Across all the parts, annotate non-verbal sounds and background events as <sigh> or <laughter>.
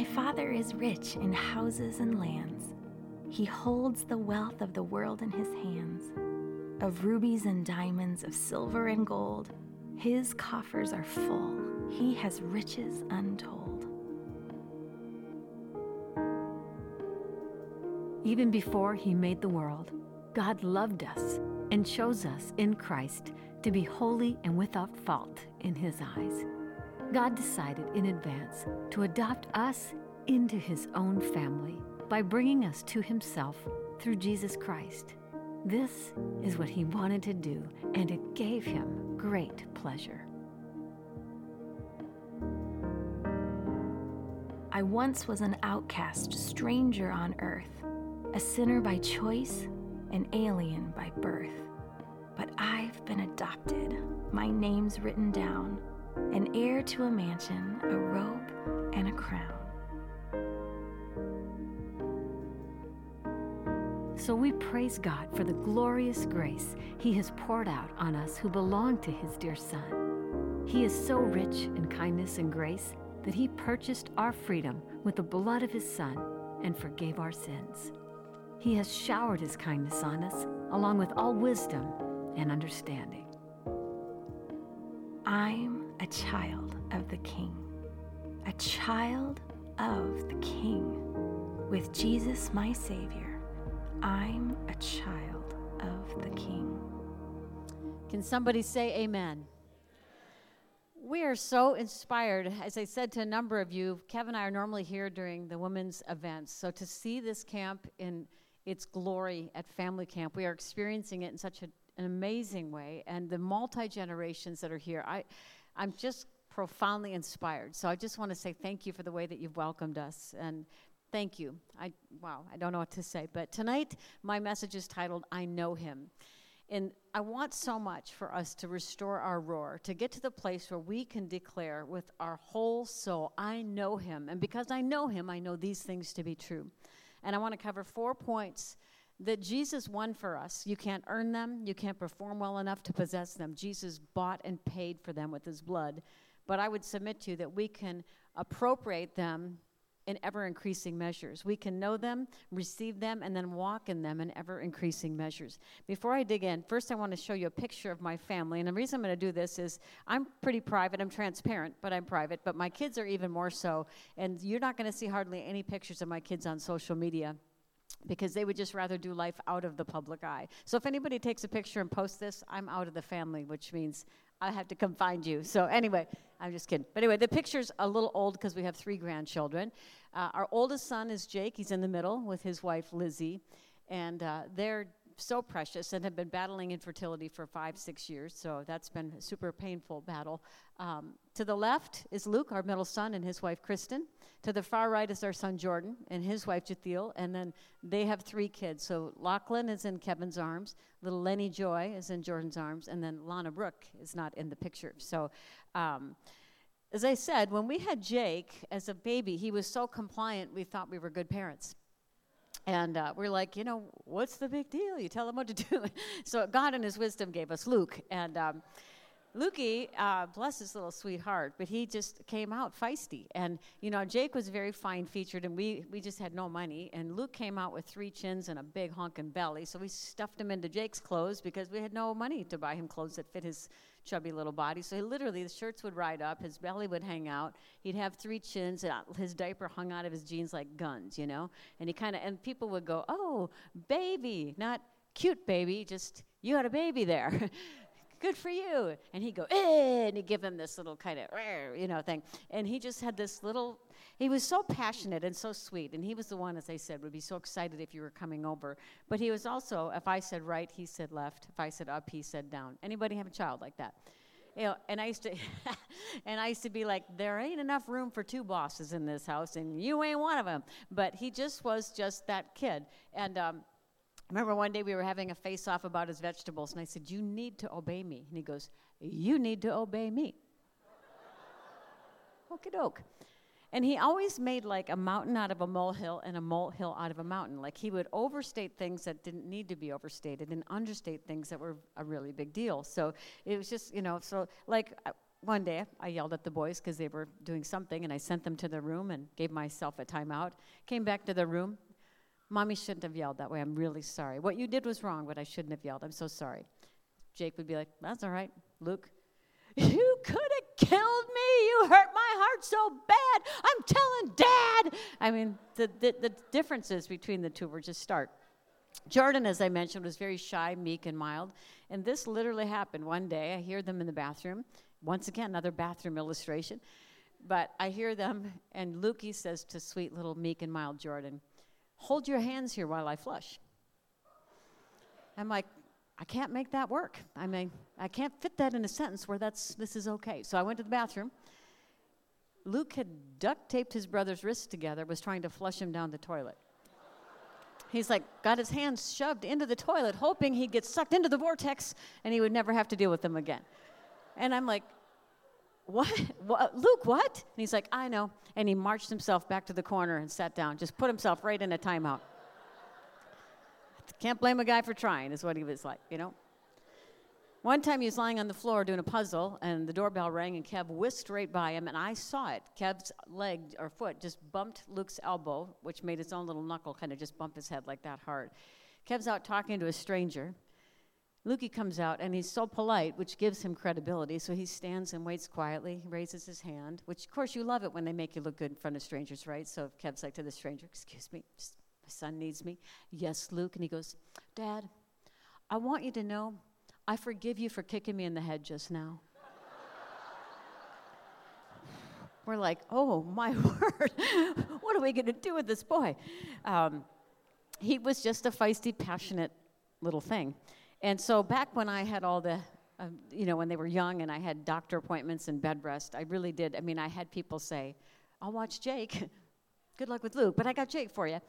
My Father is rich in houses and lands. He holds the wealth of the world in his hands. Of rubies and diamonds, of silver and gold, his coffers are full. He has riches untold. Even before he made the world, God loved us and chose us in Christ to be holy and without fault in his eyes. God decided in advance to adopt us into his own family by bringing us to himself through Jesus Christ. This is what he wanted to do, and it gave him great pleasure. I once was an outcast, stranger on earth, a sinner by choice, an alien by birth. But I've been adopted, my name's written down an heir to a mansion, a robe, and a crown. So we praise God for the glorious grace He has poured out on us who belong to His dear Son. He is so rich in kindness and grace that He purchased our freedom with the blood of His Son and forgave our sins. He has showered His kindness on us, along with all wisdom and understanding. I'm a child of the King, a child of the King. With Jesus, my Savior, I'm a child of the King. Can somebody say amen? We are so inspired. As I said to a number of you, Kevin and I are normally here during the women's events. So to see this camp in its glory at family camp, we are experiencing it in such a, an amazing way. And the multi generations that are here, I, I'm just profoundly inspired. So I just want to say thank you for the way that you've welcomed us and thank you. I wow, I don't know what to say, but tonight my message is titled I know him. And I want so much for us to restore our roar, to get to the place where we can declare with our whole soul, I know him. And because I know him, I know these things to be true. And I want to cover four points that Jesus won for us. You can't earn them, you can't perform well enough to possess them. Jesus bought and paid for them with his blood. But I would submit to you that we can appropriate them in ever increasing measures. We can know them, receive them, and then walk in them in ever increasing measures. Before I dig in, first I want to show you a picture of my family. And the reason I'm going to do this is I'm pretty private. I'm transparent, but I'm private. But my kids are even more so. And you're not going to see hardly any pictures of my kids on social media because they would just rather do life out of the public eye. So if anybody takes a picture and posts this, I'm out of the family, which means I have to come find you. So anyway, I'm just kidding. But anyway, the picture's a little old because we have three grandchildren. Uh, our oldest son is Jake. He's in the middle with his wife Lizzie, and uh, they're so precious and have been battling infertility for five, six years. So that's been a super painful battle. Um, to the left is Luke, our middle son, and his wife Kristen. To the far right is our son Jordan and his wife Jathiel. And then they have three kids. So Lachlan is in Kevin's arms, little Lenny Joy is in Jordan's arms, and then Lana Brooke is not in the picture. So, um, as I said, when we had Jake as a baby, he was so compliant, we thought we were good parents. And uh, we're like, you know, what's the big deal? You tell them what to do. <laughs> so God, in His wisdom, gave us Luke. And um, Lukey, uh, bless his little sweetheart, but he just came out feisty. And, you know, Jake was very fine featured, and we, we just had no money. And Luke came out with three chins and a big honking belly. So we stuffed him into Jake's clothes because we had no money to buy him clothes that fit his chubby little body. So he literally, the shirts would ride up, his belly would hang out. He'd have three chins, and his diaper hung out of his jeans like guns, you know? And he kind of, and people would go, oh, baby, not cute baby, just you had a baby there. <laughs> good for you. And he'd go, eh, and he'd give him this little kind of, you know, thing. And he just had this little, he was so passionate and so sweet. And he was the one, as I said, would be so excited if you were coming over. But he was also, if I said right, he said left. If I said up, he said down. Anybody have a child like that? You know, and I used to, <laughs> and I used to be like, there ain't enough room for two bosses in this house, and you ain't one of them. But he just was just that kid, and um, remember one day we were having a face off about his vegetables, and I said, You need to obey me. And he goes, You need to obey me. Okie doke. And he always made like a mountain out of a molehill and a molehill out of a mountain. Like he would overstate things that didn't need to be overstated and understate things that were a really big deal. So it was just, you know, so like uh, one day I yelled at the boys because they were doing something, and I sent them to their room and gave myself a timeout. Came back to the room. Mommy shouldn't have yelled that way. I'm really sorry. What you did was wrong, but I shouldn't have yelled. I'm so sorry. Jake would be like, That's all right. Luke, <laughs> you could killed me. You hurt my heart so bad. I'm telling dad. I mean, the, the, the differences between the two were just stark. Jordan, as I mentioned, was very shy, meek, and mild. And this literally happened one day. I hear them in the bathroom. Once again, another bathroom illustration. But I hear them, and Lukey says to sweet little meek and mild Jordan, Hold your hands here while I flush. I'm like, I can't make that work. I mean, I can't fit that in a sentence where that's this is okay. So I went to the bathroom. Luke had duct taped his brother's wrists together, was trying to flush him down the toilet. He's like, got his hands shoved into the toilet, hoping he'd get sucked into the vortex and he would never have to deal with them again. And I'm like, what? what? Luke, what? And he's like, I know. And he marched himself back to the corner and sat down, just put himself right in a timeout. Can't blame a guy for trying, is what he was like, you know? One time he was lying on the floor doing a puzzle, and the doorbell rang, and Kev whisked right by him, and I saw it. Kev's leg or foot just bumped Luke's elbow, which made his own little knuckle kind of just bump his head like that hard. Kev's out talking to a stranger. Lukey comes out, and he's so polite, which gives him credibility. So he stands and waits quietly, raises his hand, which, of course, you love it when they make you look good in front of strangers, right? So Kev's like to the stranger, Excuse me, just, son needs me. Yes, Luke. And he goes, Dad, I want you to know I forgive you for kicking me in the head just now. <laughs> We're like, oh my <laughs> word, what are we going to do with this boy? Um, he was just a feisty, passionate little thing. And so back when I had all the, uh, you know, when they were young and I had doctor appointments and bed rest, I really did. I mean, I had people say, I'll watch Jake. <laughs> Good luck with Luke, but I got Jake for you.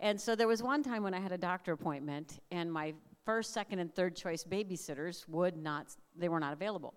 And so there was one time when I had a doctor appointment, and my first, second, and third choice babysitters would not, they were not available.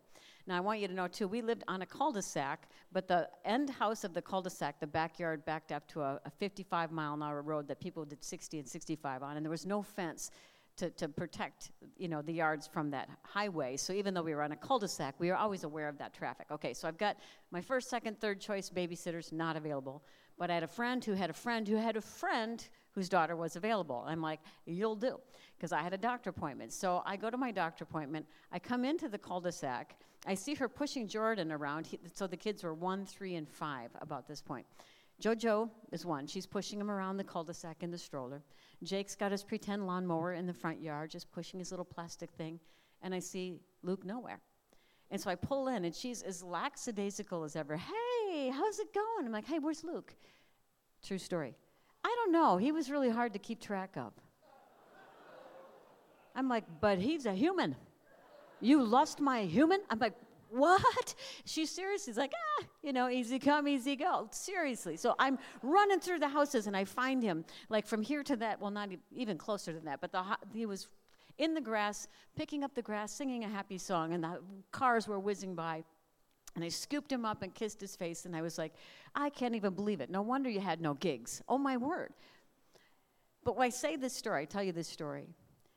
Now, I want you to know, too, we lived on a cul de sac, but the end house of the cul de sac, the backyard backed up to a, a 55 mile an hour road that people did 60 and 65 on, and there was no fence to, to protect you know the yards from that highway so even though we were on a cul-de-sac we were always aware of that traffic okay so i've got my first second third choice babysitters not available but i had a friend who had a friend who had a friend whose daughter was available. I'm like, you'll do, because I had a doctor appointment. So I go to my doctor appointment. I come into the cul-de-sac. I see her pushing Jordan around. He, so the kids were one, three, and five about this point. JoJo is one. She's pushing him around the cul-de-sac in the stroller. Jake's got his pretend lawnmower in the front yard, just pushing his little plastic thing. And I see Luke nowhere. And so I pull in, and she's as lackadaisical as ever. Hey, how's it going? I'm like, hey, where's Luke? True story. I don't know. He was really hard to keep track of. I'm like, but he's a human. You lost my human? I'm like, what? She's serious. She's like, ah, you know, easy come, easy go. Seriously. So I'm running through the houses and I find him, like from here to that, well, not even closer than that, but the, he was in the grass, picking up the grass, singing a happy song, and the cars were whizzing by. And I scooped him up and kissed his face, and I was like, I can't even believe it. No wonder you had no gigs. Oh, my word. But I say this story, I tell you this story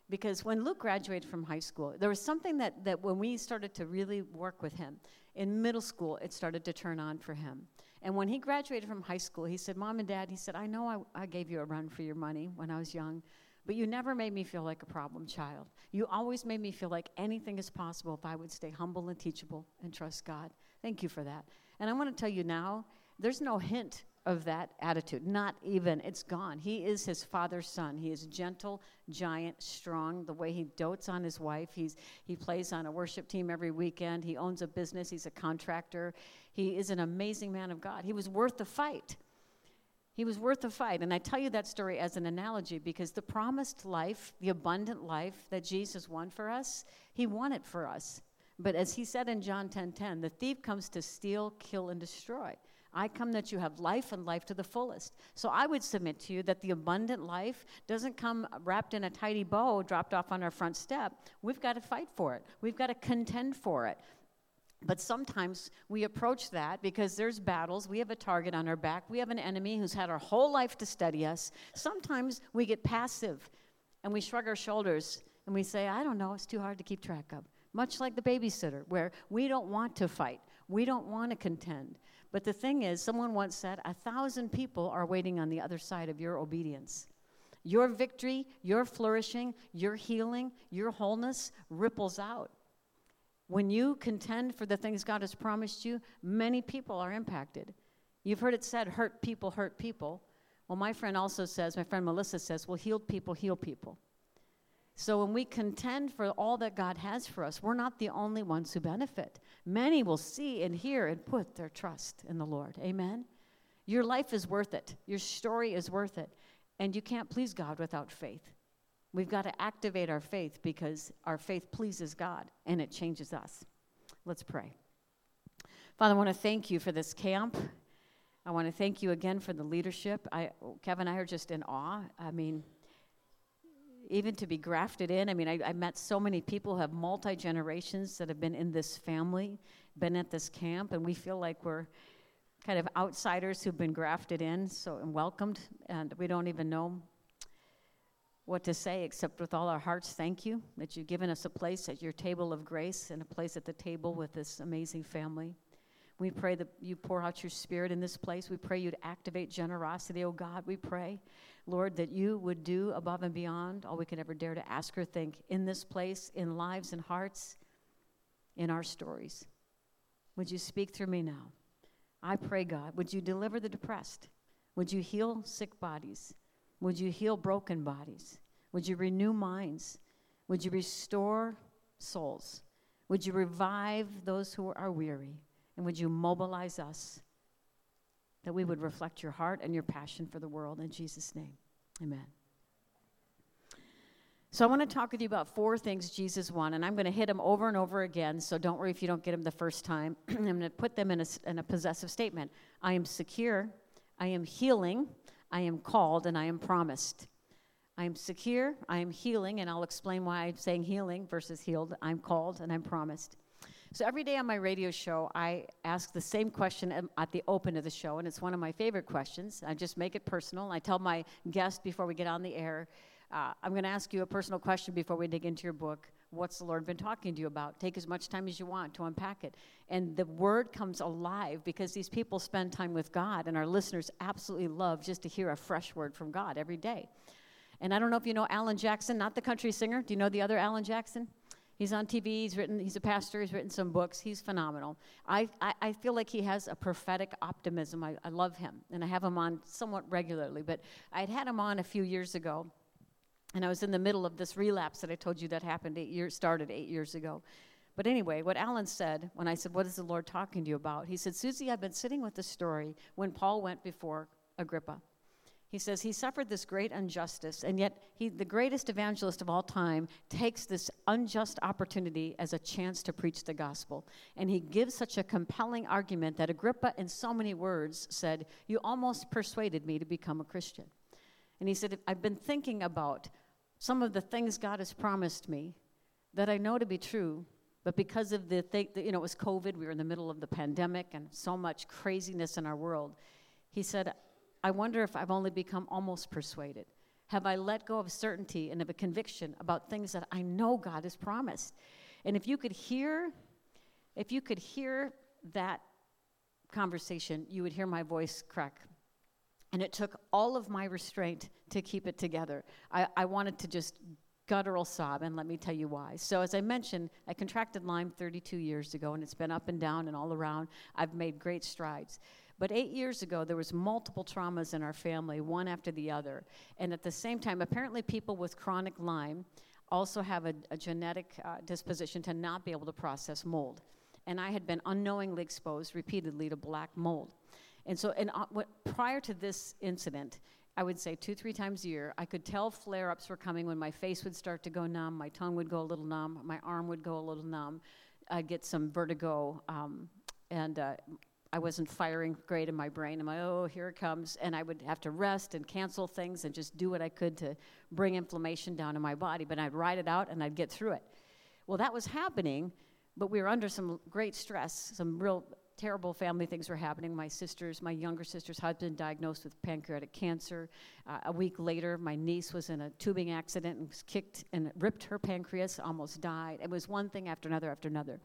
because when Luke graduated from high school, there was something that, that when we started to really work with him, in middle school, it started to turn on for him. And when he graduated from high school, he said, Mom and Dad, he said, I know I, I gave you a run for your money when I was young, but you never made me feel like a problem child. You always made me feel like anything is possible if I would stay humble and teachable and trust God. Thank you for that. And I want to tell you now, there's no hint of that attitude. Not even. It's gone. He is his father's son. He is gentle, giant, strong. The way he dotes on his wife. He's, he plays on a worship team every weekend. He owns a business. He's a contractor. He is an amazing man of God. He was worth the fight. He was worth the fight. And I tell you that story as an analogy because the promised life, the abundant life that Jesus won for us, he won it for us. But as he said in John 10:10, 10, 10, the thief comes to steal, kill and destroy. I come that you have life and life to the fullest. So I would submit to you that the abundant life doesn't come wrapped in a tidy bow dropped off on our front step. We've got to fight for it. We've got to contend for it. But sometimes we approach that because there's battles. We have a target on our back. We have an enemy who's had our whole life to study us. Sometimes we get passive and we shrug our shoulders and we say, I don't know, it's too hard to keep track of much like the babysitter, where we don't want to fight. We don't want to contend. But the thing is, someone once said, a thousand people are waiting on the other side of your obedience. Your victory, your flourishing, your healing, your wholeness ripples out. When you contend for the things God has promised you, many people are impacted. You've heard it said, hurt people hurt people. Well, my friend also says, my friend Melissa says, well, healed people heal people. So when we contend for all that God has for us, we're not the only ones who benefit. Many will see and hear and put their trust in the Lord. Amen? Your life is worth it, your story is worth it. And you can't please God without faith. We've got to activate our faith because our faith pleases God and it changes us. Let's pray. Father, I want to thank you for this camp. I want to thank you again for the leadership. I, Kevin and I are just in awe. I mean, even to be grafted in. I mean, I, I met so many people who have multi generations that have been in this family, been at this camp, and we feel like we're kind of outsiders who've been grafted in, so and welcomed, and we don't even know what to say except with all our hearts thank you that you've given us a place at your table of grace and a place at the table with this amazing family. We pray that you pour out your spirit in this place. We pray you'd activate generosity, oh God. We pray, Lord, that you would do above and beyond all we could ever dare to ask or think in this place, in lives and hearts, in our stories. Would you speak through me now? I pray, God, would you deliver the depressed? Would you heal sick bodies? Would you heal broken bodies? Would you renew minds? Would you restore souls? Would you revive those who are weary? And would you mobilize us that we would reflect your heart and your passion for the world? In Jesus' name, amen. So I want to talk with you about four things Jesus won, and I'm going to hit them over and over again. So don't worry if you don't get them the first time. <clears throat> I'm going to put them in a, in a possessive statement. I am secure. I am healing. I am called, and I am promised. I am secure. I am healing, and I'll explain why I'm saying healing versus healed. I'm called, and I'm promised. So every day on my radio show, I ask the same question at the open of the show, and it's one of my favorite questions. I just make it personal. I tell my guest before we get on the air uh, I'm going to ask you a personal question before we dig into your book. What's the Lord been talking to you about? Take as much time as you want to unpack it. And the word comes alive because these people spend time with God, and our listeners absolutely love just to hear a fresh word from God every day. And I don't know if you know Allen Jackson, not the country singer. Do you know the other Allen Jackson? He's on TV, he's written, he's a pastor, he's written some books, he's phenomenal. I, I, I feel like he has a prophetic optimism. I, I love him, and I have him on somewhat regularly, but I'd had him on a few years ago and I was in the middle of this relapse that I told you that happened eight years, started eight years ago. But anyway, what Allen said when I said, What is the Lord talking to you about? He said, Susie, I've been sitting with the story when Paul went before Agrippa. He says, He suffered this great injustice, and yet he, the greatest evangelist of all time, takes this unjust opportunity as a chance to preach the gospel. And he gives such a compelling argument that Agrippa, in so many words, said, You almost persuaded me to become a Christian. And he said, I've been thinking about some of the things God has promised me that I know to be true, but because of the thing, you know, it was COVID, we were in the middle of the pandemic and so much craziness in our world. He said, I wonder if I've only become almost persuaded. Have I let go of certainty and of a conviction about things that I know God has promised? And if you could hear, if you could hear that conversation, you would hear my voice crack and it took all of my restraint to keep it together. I, I wanted to just guttural sob, and let me tell you why. So, as I mentioned, I contracted Lyme 32 years ago, and it's been up and down and all around. I've made great strides. But eight years ago, there was multiple traumas in our family, one after the other. And at the same time, apparently people with chronic Lyme also have a, a genetic uh, disposition to not be able to process mold. And I had been unknowingly exposed repeatedly to black mold. And so, and uh, what, prior to this incident, I would say two, three times a year, I could tell flare ups were coming when my face would start to go numb, my tongue would go a little numb, my arm would go a little numb. I'd get some vertigo, um, and uh, I wasn't firing great in my brain. I'm like, oh, here it comes. And I would have to rest and cancel things and just do what I could to bring inflammation down in my body. But I'd ride it out and I'd get through it. Well, that was happening, but we were under some great stress, some real terrible family things were happening. My sister's, my younger sister's husband diagnosed with pancreatic cancer. Uh, a week later, my niece was in a tubing accident and was kicked and ripped her pancreas, almost died. It was one thing after another after another.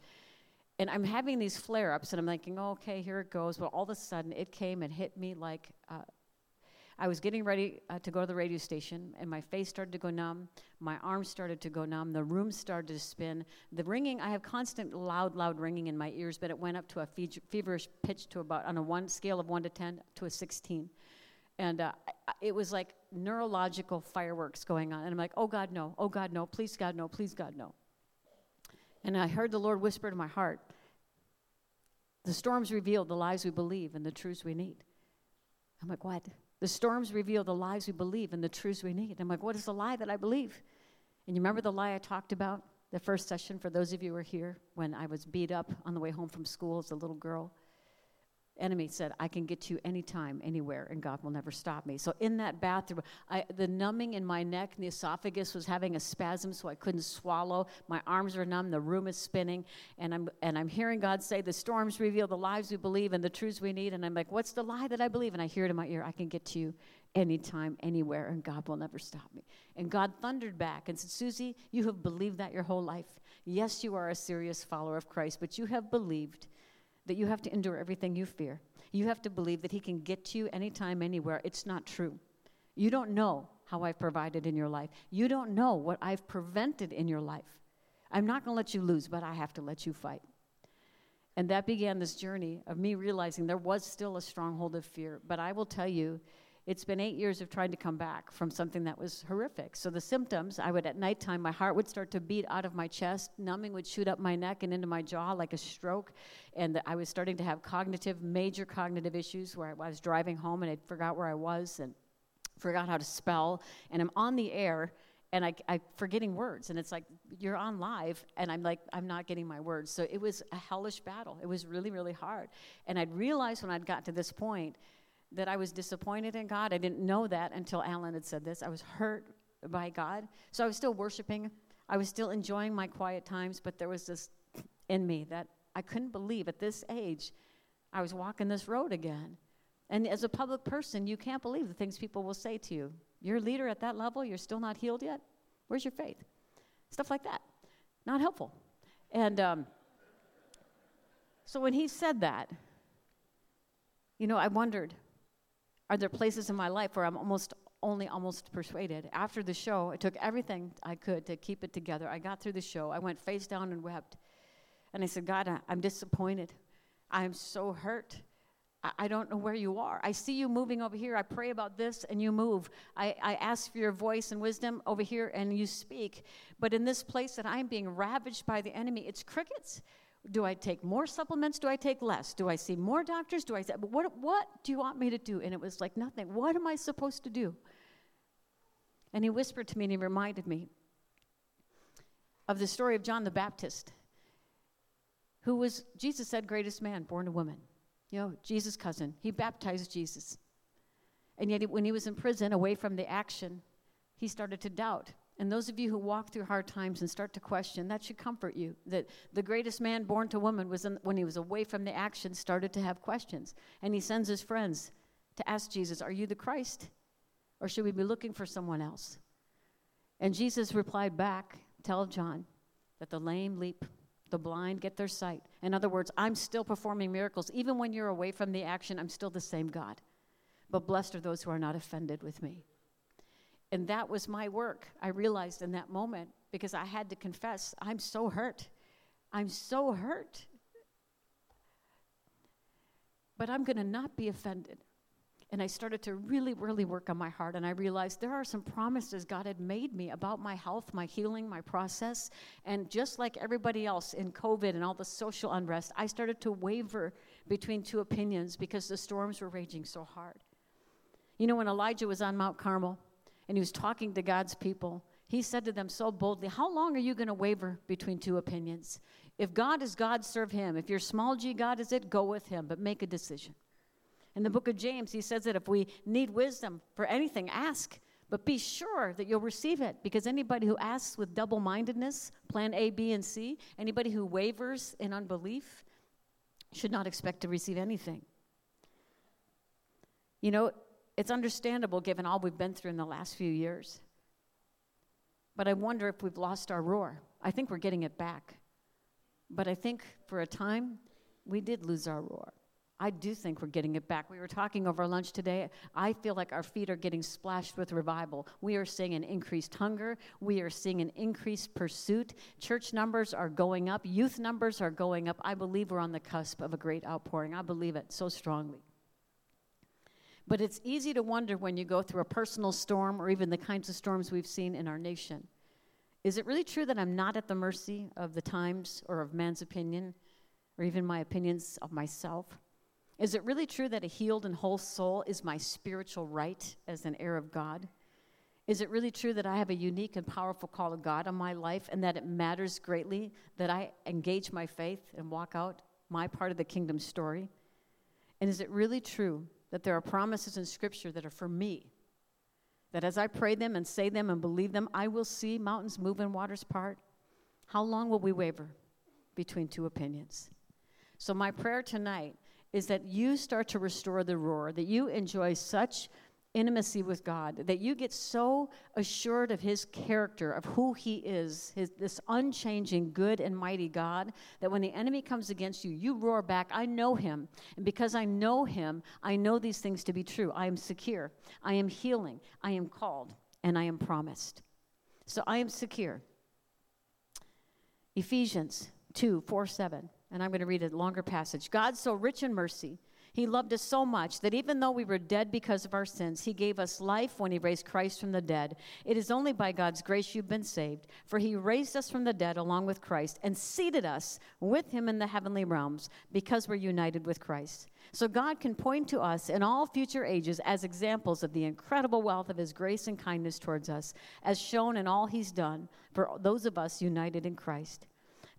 And I'm having these flare ups, and I'm thinking, oh, okay, here it goes. But all of a sudden, it came and hit me like uh, I was getting ready uh, to go to the radio station, and my face started to go numb. My arms started to go numb. The room started to spin. The ringing, I have constant loud, loud ringing in my ears, but it went up to a fe- feverish pitch to about, on a one scale of 1 to 10, to a 16. And uh, it was like neurological fireworks going on. And I'm like, oh God, no. Oh God, no. Please, God, no. Please, God, no. And I heard the Lord whisper to my heart the storms reveal the lies we believe and the truths we need. I'm like, what? The storms reveal the lies we believe and the truths we need. I'm like, what is the lie that I believe? And you remember the lie I talked about the first session for those of you who were here when I was beat up on the way home from school as a little girl? Enemy said, I can get to you anytime, anywhere, and God will never stop me. So in that bathroom, I, the numbing in my neck and the esophagus was having a spasm, so I couldn't swallow. My arms are numb, the room is spinning, and I'm, and I'm hearing God say, The storms reveal the lives we believe and the truths we need. And I'm like, What's the lie that I believe? And I hear it in my ear, I can get to you anytime, anywhere, and God will never stop me. And God thundered back and said, Susie, you have believed that your whole life. Yes, you are a serious follower of Christ, but you have believed that you have to endure everything you fear. You have to believe that He can get to you anytime, anywhere. It's not true. You don't know how I've provided in your life. You don't know what I've prevented in your life. I'm not going to let you lose, but I have to let you fight. And that began this journey of me realizing there was still a stronghold of fear. But I will tell you, it's been eight years of trying to come back from something that was horrific. So the symptoms, I would at nighttime, my heart would start to beat out of my chest, numbing would shoot up my neck and into my jaw like a stroke, and I was starting to have cognitive, major cognitive issues where I was driving home and I forgot where I was and forgot how to spell, and I'm on the air and I, I'm forgetting words, and it's like you're on live, and I'm like I'm not getting my words. So it was a hellish battle. It was really, really hard, and I'd realized when I'd got to this point that I was disappointed in God. I didn't know that until Allen had said this. I was hurt by God. So I was still worshiping. I was still enjoying my quiet times, but there was this in me that I couldn't believe at this age I was walking this road again. And as a public person, you can't believe the things people will say to you. You're a leader at that level, you're still not healed yet? Where's your faith? Stuff like that. Not helpful. And um, so when he said that, you know, I wondered are there places in my life where I'm almost only almost persuaded? After the show, I took everything I could to keep it together. I got through the show. I went face down and wept. And I said, God, I, am disappointed. I'm so hurt. I, I, don't know where you are. I see you moving over here. I pray about this and you move. I, I ask for your voice and wisdom over here and you speak. But in this place that I'm being ravaged by the enemy, it's crickets. Do I take more supplements? Do I take less? Do I see more doctors? Do I say, what, what do you want me to do? And it was like, nothing. What am I supposed to do? And he whispered to me and he reminded me of the story of John the Baptist, who was, Jesus said, greatest man born a woman. You know, Jesus' cousin. He baptized Jesus. And yet, when he was in prison, away from the action, he started to doubt. And those of you who walk through hard times and start to question, that should comfort you. That the greatest man born to woman was in, when he was away from the action, started to have questions. And he sends his friends to ask Jesus, Are you the Christ? Or should we be looking for someone else? And Jesus replied back, Tell John that the lame leap, the blind get their sight. In other words, I'm still performing miracles. Even when you're away from the action, I'm still the same God. But blessed are those who are not offended with me. And that was my work, I realized in that moment, because I had to confess, I'm so hurt. I'm so hurt. But I'm going to not be offended. And I started to really, really work on my heart. And I realized there are some promises God had made me about my health, my healing, my process. And just like everybody else in COVID and all the social unrest, I started to waver between two opinions because the storms were raging so hard. You know, when Elijah was on Mount Carmel, and he was talking to God's people, he said to them so boldly, How long are you going to waver between two opinions? If God is God, serve him. If your small g God is it, go with him, but make a decision. In the book of James, he says that if we need wisdom for anything, ask, but be sure that you'll receive it. Because anybody who asks with double mindedness, plan A, B, and C, anybody who wavers in unbelief, should not expect to receive anything. You know, it's understandable given all we've been through in the last few years. But I wonder if we've lost our roar. I think we're getting it back. But I think for a time, we did lose our roar. I do think we're getting it back. We were talking over lunch today. I feel like our feet are getting splashed with revival. We are seeing an increased hunger. We are seeing an increased pursuit. Church numbers are going up. Youth numbers are going up. I believe we're on the cusp of a great outpouring. I believe it so strongly. But it's easy to wonder when you go through a personal storm or even the kinds of storms we've seen in our nation. Is it really true that I'm not at the mercy of the times or of man's opinion or even my opinions of myself? Is it really true that a healed and whole soul is my spiritual right as an heir of God? Is it really true that I have a unique and powerful call of God on my life and that it matters greatly that I engage my faith and walk out my part of the kingdom story? And is it really true that there are promises in Scripture that are for me? That as I pray them and say them and believe them, I will see mountains move and waters part? How long will we waver between two opinions? So, my prayer tonight is that you start to restore the roar, that you enjoy such intimacy with God, that you get so assured of His character, of who He is, his, this unchanging, good, and mighty God, that when the enemy comes against you, you roar back, I know Him. And because I know Him, I know these things to be true. I am secure, I am healing, I am called, and I am promised. So I am secure. Ephesians 2 4 7. And I'm going to read a longer passage. God, so rich in mercy, he loved us so much that even though we were dead because of our sins, He gave us life when He raised Christ from the dead. It is only by God's grace you've been saved, for He raised us from the dead along with Christ and seated us with Him in the heavenly realms because we're united with Christ. So God can point to us in all future ages as examples of the incredible wealth of His grace and kindness towards us, as shown in all He's done for those of us united in Christ.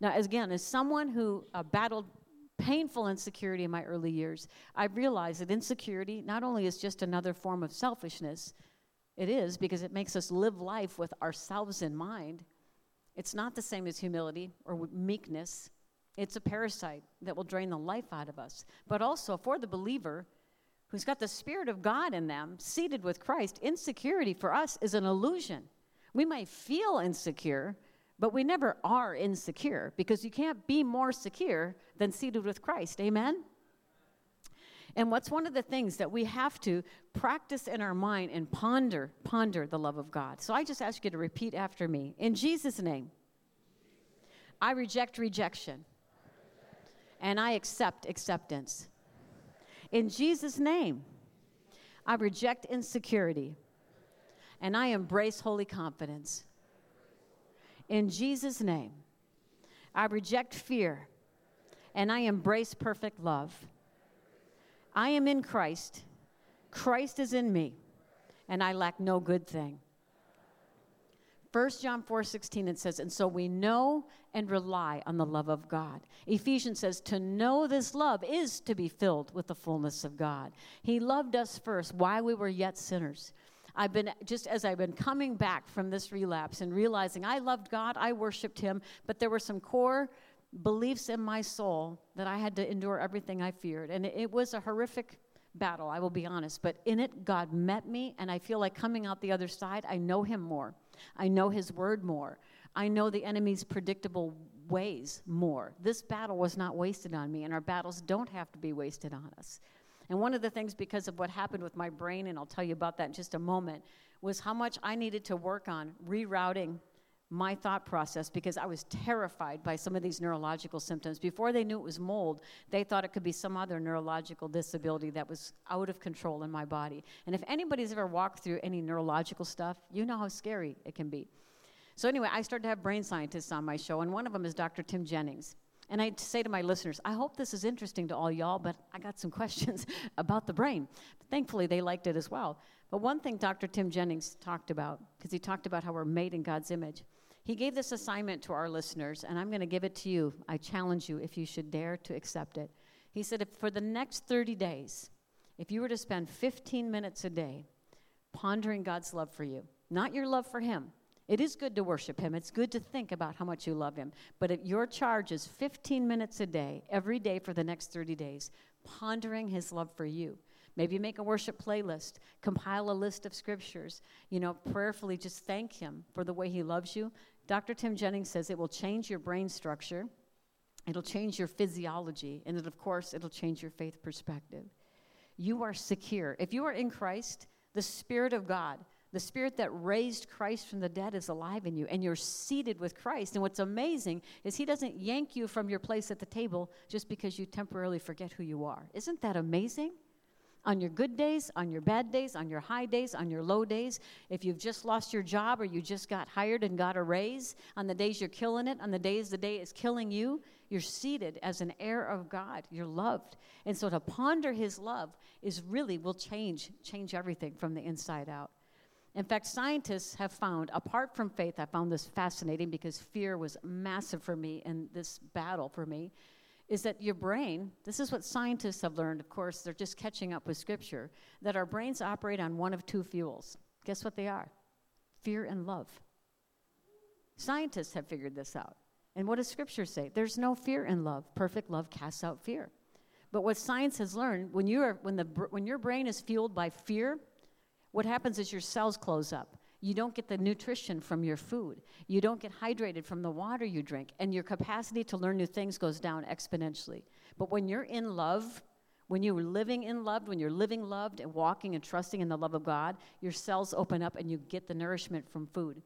Now, again, as someone who uh, battled painful insecurity in my early years, I realized that insecurity not only is just another form of selfishness, it is because it makes us live life with ourselves in mind. It's not the same as humility or meekness. It's a parasite that will drain the life out of us. But also, for the believer who's got the Spirit of God in them, seated with Christ, insecurity for us is an illusion. We might feel insecure, but we never are insecure because you can't be more secure than seated with Christ. Amen? And what's one of the things that we have to practice in our mind and ponder, ponder the love of God. So I just ask you to repeat after me. In Jesus' name, I reject rejection and I accept acceptance. In Jesus' name, I reject insecurity and I embrace holy confidence. In Jesus' name, I reject fear and I embrace perfect love. I am in Christ, Christ is in me, and I lack no good thing. 1 John 4 16, it says, And so we know and rely on the love of God. Ephesians says, To know this love is to be filled with the fullness of God. He loved us first while we were yet sinners. I've been, just as I've been coming back from this relapse and realizing I loved God, I worshiped Him, but there were some core beliefs in my soul that I had to endure everything I feared. And it, was a horrific battle, I will be honest. But in it, God met me, and I feel like coming out the other side, I know Him more. I know His word more. I know the enemy's predictable ways more. This battle was not wasted on me, and our battles don't have to be wasted on us. And one of the things, because of what happened with my brain, and I'll tell you about that in just a moment, was how much I needed to work on rerouting my thought process because I was terrified by some of these neurological symptoms. Before they knew it was mold, they thought it could be some other neurological disability that was out of control in my body. And if anybody's ever walked through any neurological stuff, you know how scary it can be. So, anyway, I started to have brain scientists on my show, and one of them is Dr. Tim Jennings. And I say to my listeners, I hope this is interesting to all y'all, but I got some <laughs> questions about the brain. Thankfully, they liked it as well. But one thing Dr. Tim Jennings talked about, because he talked about how we're made in God's image, he gave this assignment to our listeners, and I'm going to give it to you. I challenge you if you should dare to accept it. He said, if for the next 30 days, if you were to spend 15 minutes a day pondering God's love for you, not your love for Him, it is good to worship Him. It's good to think about how much you love Him. But if your charge is 15 minutes a day, every day for the next 30 days, pondering His love for you. Maybe make a worship playlist, compile a list of scriptures, you know, prayerfully just thank Him for the way He loves you. Dr. Tim Jennings says it will change your brain structure. It'll change your physiology, and it, of course, it'll change your faith perspective. You are secure. If you are in Christ, the Spirit of God, the Spirit that raised Christ from the dead, is alive in you, and you're seated with Christ. And what's amazing is He doesn't yank you from your place at the table just because you temporarily forget who you are. Isn't that amazing? on your good days, on your bad days, on your high days, on your low days. If you've just lost your job or you just got hired and got a raise, on the days you're killing it, on the days the day is killing you, you're seated as an heir of God. You're loved. And so to ponder his love is really will change change everything from the inside out. In fact, scientists have found, apart from faith, I found this fascinating because fear was massive for me in this battle for me is that your brain, this is what scientists have learned, of course, they're just catching up with scripture, that our brains operate on one of two fuels. Guess what they are? Fear and love. Scientists have figured this out. And what does scripture say? There's no fear in love. Perfect love casts out fear. But what science has learned, when, you are, when, the, when your brain is fueled by fear, what happens is your cells close up you don't get the nutrition from your food. You don't get hydrated from the water you drink, and your capacity to learn new things goes down exponentially. But when you're in love, when you're living in love, when you're living loved and walking and trusting in the love of God, your cells open up and you get the nourishment from food.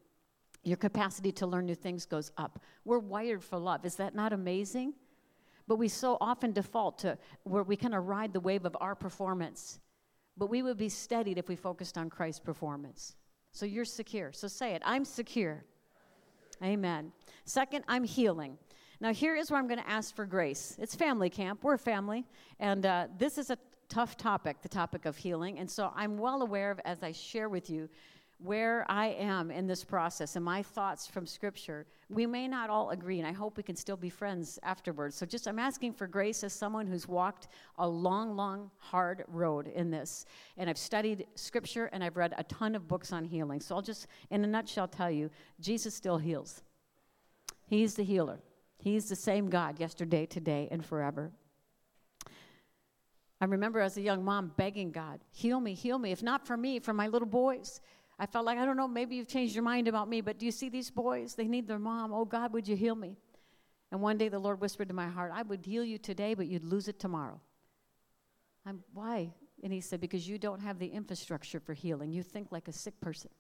Your capacity to learn new things goes up. We're wired for love. Is that not amazing? But we so often default to where we kind of ride the wave of our performance. But we would be steadied if we focused on Christ's performance. So you're secure. So say it I'm secure. Amen. Second, I'm healing. Now, here is where I'm going to ask for grace. It's family camp. We're family. And uh, this is a tough topic, the topic of healing. And so I'm well aware of, as I share with you, where I am in this process and my thoughts from Scripture. We may not all agree, and I hope we can still be friends afterwards. So, just I'm asking for grace as someone who's walked a long, long, hard road in this. And I've studied Scripture and I've read a ton of books on healing. So, I'll just, in a nutshell, tell you Jesus still heals. He's the healer, He's the same God yesterday, today, and forever. I remember as a young mom begging God, heal me, heal me. If not for me, for my little boys. I felt like, I don't know, maybe you've changed your mind about me, but do you see these boys? They need their mom. Oh, God, would you heal me? And one day the Lord whispered to my heart, I would heal you today, but you'd lose it tomorrow. I'm, why? And he said, Because you don't have the infrastructure for healing. You think like a sick person.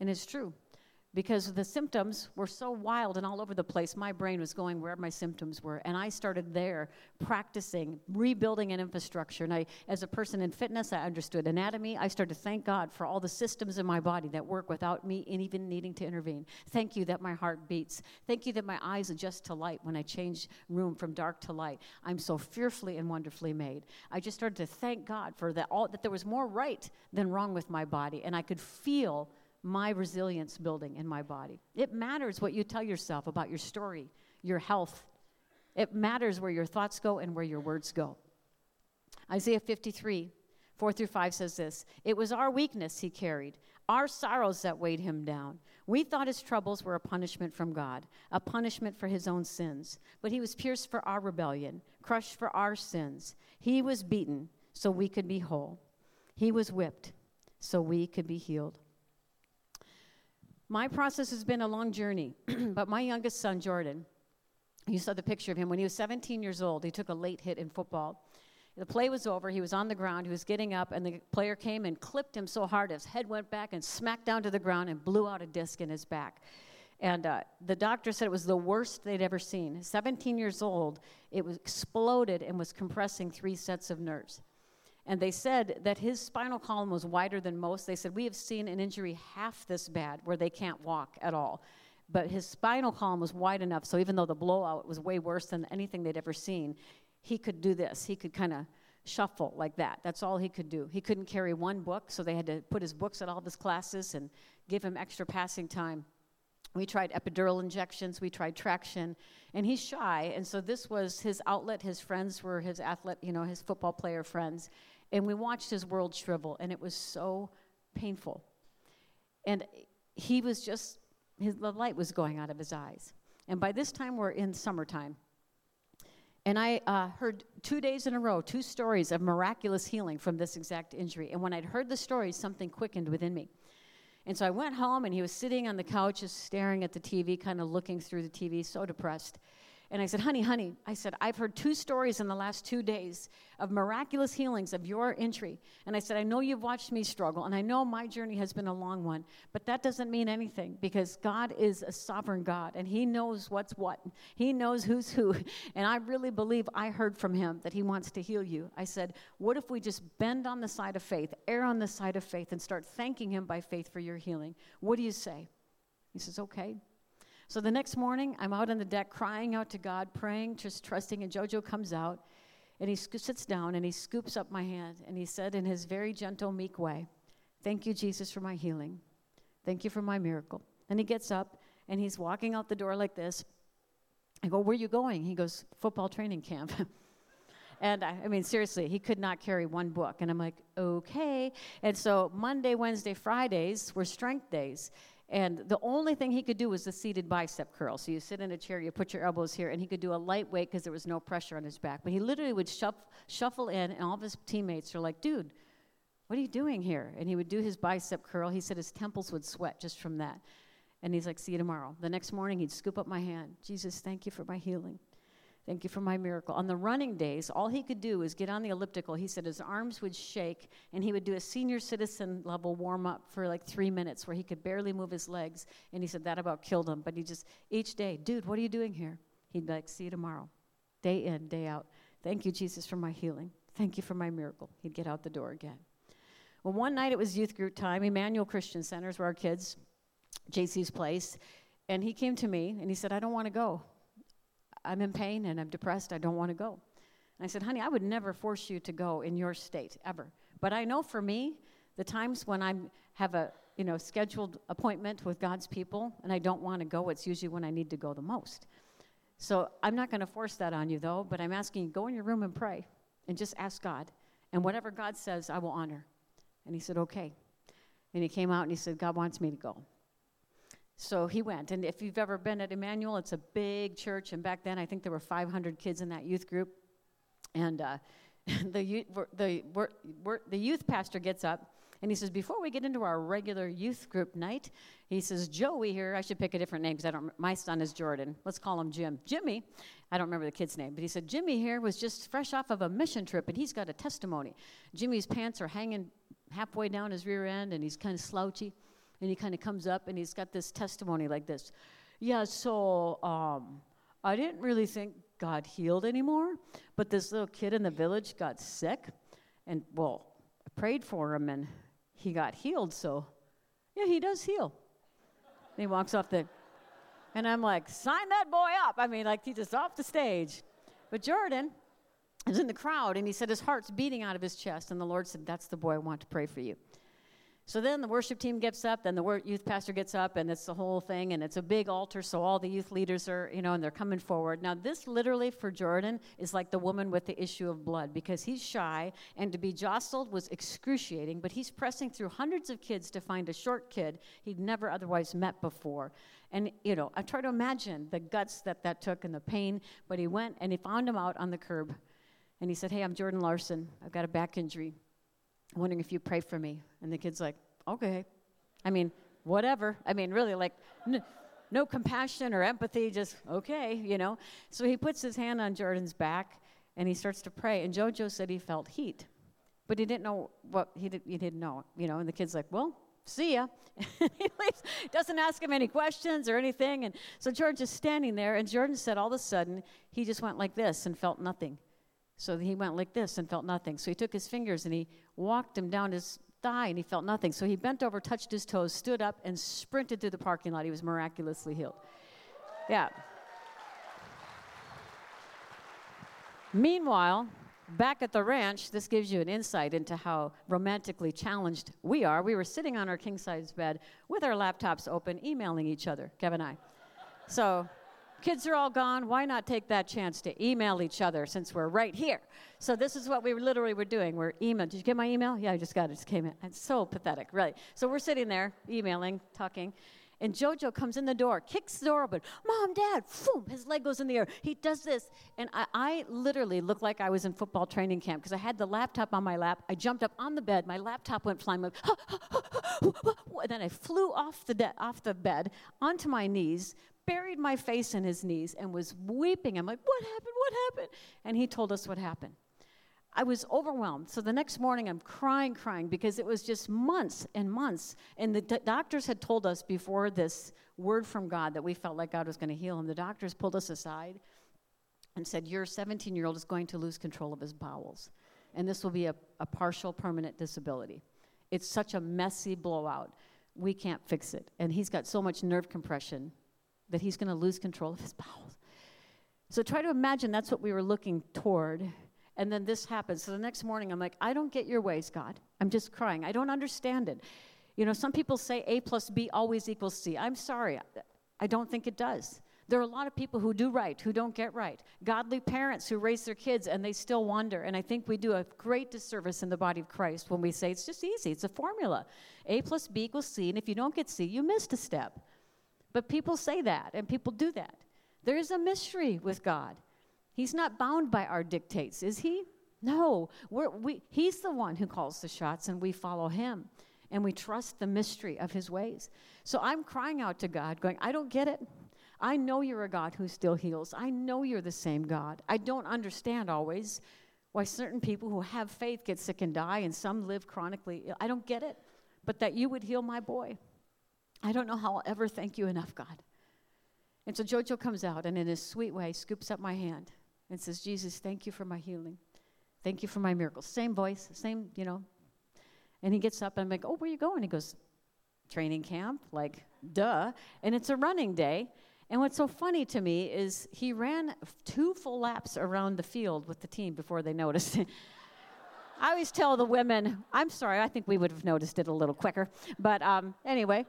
And it's true because the symptoms were so wild and all over the place. My brain was going where my symptoms were. And I started there practicing, rebuilding an infrastructure. And I, as a person in fitness, I understood anatomy. I started to thank God for all the systems in my body that work without me even needing to intervene. Thank you that my heart beats. Thank you that my eyes adjust to light when I change room from dark to light. I'm so fearfully and wonderfully made. I just started to thank God for that, all, that there was more right than wrong with my body. And I could feel my resilience building in my body. It matters what you tell yourself about your story, your health. It matters where your thoughts go and where your words go. Isaiah 53, 4 through 5 says this It was our weakness he carried, our sorrows that weighed him down. We thought his troubles were a punishment from God, a punishment for his own sins. But he was pierced for our rebellion, crushed for our sins. He was beaten so we could be whole. He was whipped so we could be healed. My process has been a long journey, <clears throat> but my youngest son, Jordan, you saw the picture of him when he was 17 years old. He took a late hit in football. The play was over. He was on the ground. He was getting up, and the player came and clipped him so hard his head went back and smacked down to the ground and blew out a disc in his back. And uh, the doctor said it was the worst they'd ever seen. 17 years old, it was exploded and was compressing three sets of nerves. And they said that his spinal column was wider than most. They said, We have seen an injury half this bad where they can't walk at all. But his spinal column was wide enough, so even though the blowout was way worse than anything they'd ever seen, he could do this. He could kind of shuffle like that. That's all he could do. He couldn't carry one book, so they had to put his books at all of his classes and give him extra passing time. We tried epidural injections, we tried traction, and he's shy, and so this was his outlet. His friends were his athlete, you know, his football player friends, and we watched his world shrivel, and it was so painful. And he was just, his, the light was going out of his eyes. And by this time, we're in summertime. And I uh, heard two days in a row, two stories of miraculous healing from this exact injury. And when I'd heard the stories, something quickened within me. And so I went home, and he was sitting on the couch, just staring at the TV, kind of looking through the TV, so depressed. And I said, honey, honey, I said, I've heard two stories in the last two days of miraculous healings of your entry. And I said, I know you've watched me struggle, and I know my journey has been a long one, but that doesn't mean anything because God is a sovereign God, and He knows what's what. He knows who's who. <laughs> And I really believe I heard from Him that He wants to heal you. I said, what if we just bend on the side of faith, err on the side of faith, and start thanking Him by faith for your healing? What do you say? He says, okay. So the next morning, I'm out on the deck crying out to God, praying, just trusting, and JoJo comes out and he sits down and he scoops up my hand and he said in his very gentle, meek way, Thank you, Jesus, for my healing. Thank you for my miracle. And he gets up and he's walking out the door like this. I go, Where are you going? He goes, Football training camp. <laughs> and I, I mean, seriously, he could not carry one book. And I'm like, Okay. And so Monday, Wednesday, Fridays were strength days. And the only thing he could do was the seated bicep curl. So you sit in a chair, you put your elbows here, and he could do a light weight because there was no pressure on his back. But he literally would shuff, shuffle in, and all of his teammates are like, dude, what are you doing here? And he would do his bicep curl. He said his temples would sweat just from that. And he's like, see you tomorrow. The next morning, he'd scoop up my hand. Jesus, thank you for my healing. Thank you for my miracle. On the running days, all he could do was get on the elliptical. He said his arms would shake, and he would do a senior citizen level warm up for like three minutes where he could barely move his legs. And he said that about killed him. But he just, each day, dude, what are you doing here? He'd be like, see you tomorrow. Day in, day out. Thank you, Jesus, for my healing. Thank you for my miracle. He'd get out the door again. Well, one night it was youth group time. Emmanuel Christian Centers where our kids, JC's place. And he came to me and he said, I don't want to go. I'm in pain and I'm depressed. I don't want to go. And I said, honey, I would never force you to go in your state ever. But I know for me, the times when I have a you know scheduled appointment with God's people and I don't want to go, it's usually when I need to go the most. So I'm not going to force that on you though, but I'm asking you go in your room and pray and just ask God. And whatever God says, I will honor. And he said, okay. And he came out and he said, God wants me to go. So he went. And if you've ever been at Emmanuel, it's a big church. And back then, I think there were 500 kids in that youth group. And uh, <laughs> the, the, the youth pastor gets up and he says, Before we get into our regular youth group night, he says, Joey here, I should pick a different name because I don't, my son is Jordan. Let's call him Jim. Jimmy, I don't remember the kid's name, but he said, Jimmy here was just fresh off of a mission trip and he's got a testimony. Jimmy's pants are hanging halfway down his rear end and he's kind of slouchy and he kind of comes up and he's got this testimony like this. Yeah so um, i didn't really think god healed anymore but this little kid in the village got sick and well i prayed for him and he got healed so yeah he does heal. And he walks off the and i'm like sign that boy up. I mean like he just off the stage. But jordan is in the crowd and he said his heart's beating out of his chest and the lord said that's the boy i want to pray for you so then the worship team gets up, then the youth pastor gets up, and it's the whole thing, and it's a big altar, so all the youth leaders are, you know, and they're coming forward. Now, this literally for Jordan is like the woman with the issue of blood because he's shy, and to be jostled was excruciating, but he's pressing through hundreds of kids to find a short kid he'd never otherwise met before. And, you know, I try to imagine the guts that that took and the pain, but he went and he found him out on the curb, and he said, Hey, I'm Jordan Larson. I've got a back injury. Wondering if you pray for me. And the kid's like, okay. I mean, whatever. I mean, really, like, n- no compassion or empathy, just okay, you know. So he puts his hand on Jordan's back and he starts to pray. And JoJo said he felt heat, but he didn't know what he, did, he didn't know, you know. And the kid's like, well, see ya. <laughs> he leaves, doesn't ask him any questions or anything. And so George is standing there, and Jordan said all of a sudden he just went like this and felt nothing. So he went like this and felt nothing. So he took his fingers and he walked him down his thigh and he felt nothing. So he bent over, touched his toes, stood up, and sprinted through the parking lot. He was miraculously healed. Yeah. Meanwhile, back at the ranch, this gives you an insight into how romantically challenged we are. We were sitting on our king size bed with our laptops open, emailing each other, Kevin and I. So kids are all gone. Why not take that chance to email each other since we're right here? So this is what we literally were doing. We're email. Did you get my email? Yeah, I just got it. It just came in. It's so pathetic, really. So we're sitting there emailing, talking. And Jojo comes in the door, kicks the door open. Mom, Dad, boom, his leg goes in the air. He does this. And I, I literally looked like I was in football training camp because I had the laptop on my lap. I jumped up on the bed. My laptop went flying. Went, <gasps> and then I flew off the, de- off the bed onto my knees, buried my face in his knees and was weeping. I'm like, What happened? What happened? And he told us what happened. I was overwhelmed. So the next morning, I'm crying, crying because it was just months and months. And the d- doctors had told us before this word from God that we felt like God was going to heal him. The doctors pulled us aside and said, Your 17 year old is going to lose control of his bowels. And this will be a, a partial permanent disability. It's such a messy blowout. We can't fix it. And he's got so much nerve compression that he's going to lose control of his bowels. So try to imagine that's what we were looking toward and then this happens. So the next morning, I'm like, I don't get your ways, God. I'm just crying. I don't understand it. You know, some people say A plus B always equals C. I'm sorry. I don't think it does. There are a lot of people who do right, who don't get right. Godly parents who raise their kids and they still wander. And I think we do a great disservice in the body of Christ when we say it's just easy, it's a formula. A plus B equals C, and if you don't get C, you missed a step. But people say that, and people do that. There is a mystery with God. He's not bound by our dictates, is he? No, we, he's the one who calls the shots, and we follow him. And we trust the mystery of his ways. So I'm crying out to God, going, I don't get it. I know you're a God who still heals. I know you're the same God. I don't understand always why certain people who have faith get sick and die, and some live chronically. I don't get it. But that you would heal my boy. I don't know how I'll ever thank you enough, God. And so Jojo comes out and in his sweet way scoops up my hand and says, Jesus, thank you for my healing. Thank you for my miracles. Same voice, same, you know. And he gets up and I'm like, oh, where you going? He goes, training camp, like, duh. And it's a running day. And what's so funny to me is he ran two full laps around the field with the team before they noticed. <laughs> I always tell the women, I'm sorry, I think we would have noticed it a little quicker. But um, anyway,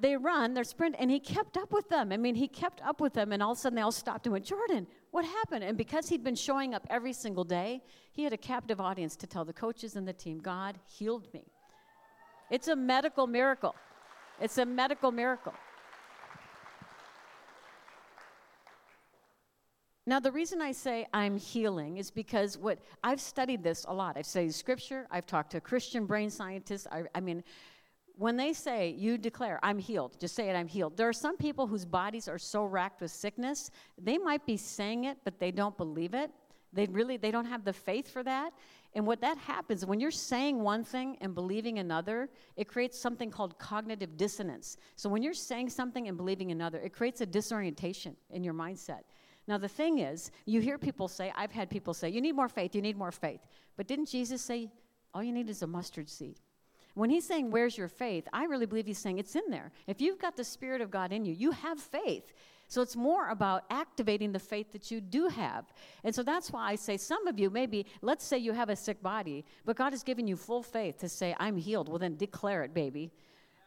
they run, they're sprint, and he kept up with them. I mean, he kept up with them, and all of a sudden they all stopped and went, Jordan, what happened? And because he'd been showing up every single day, he had a captive audience to tell the coaches and the team, God healed me. It's a medical miracle. It's a medical miracle. Now, the reason I say I'm healing is because what I've studied this a lot. I've studied scripture, I've talked to Christian brain scientists. I, I mean, when they say you declare i'm healed just say it i'm healed. There are some people whose bodies are so racked with sickness they might be saying it but they don't believe it. They really they don't have the faith for that. And what that happens when you're saying one thing and believing another it creates something called cognitive dissonance. So when you're saying something and believing another it creates a disorientation in your mindset. Now the thing is you hear people say i've had people say you need more faith you need more faith. But didn't jesus say all you need is a mustard seed when he's saying, Where's your faith? I really believe he's saying it's in there. If you've got the Spirit of God in you, you have faith. So it's more about activating the faith that you do have. And so that's why I say some of you, maybe, let's say you have a sick body, but God has given you full faith to say, I'm healed. Well, then declare it, baby.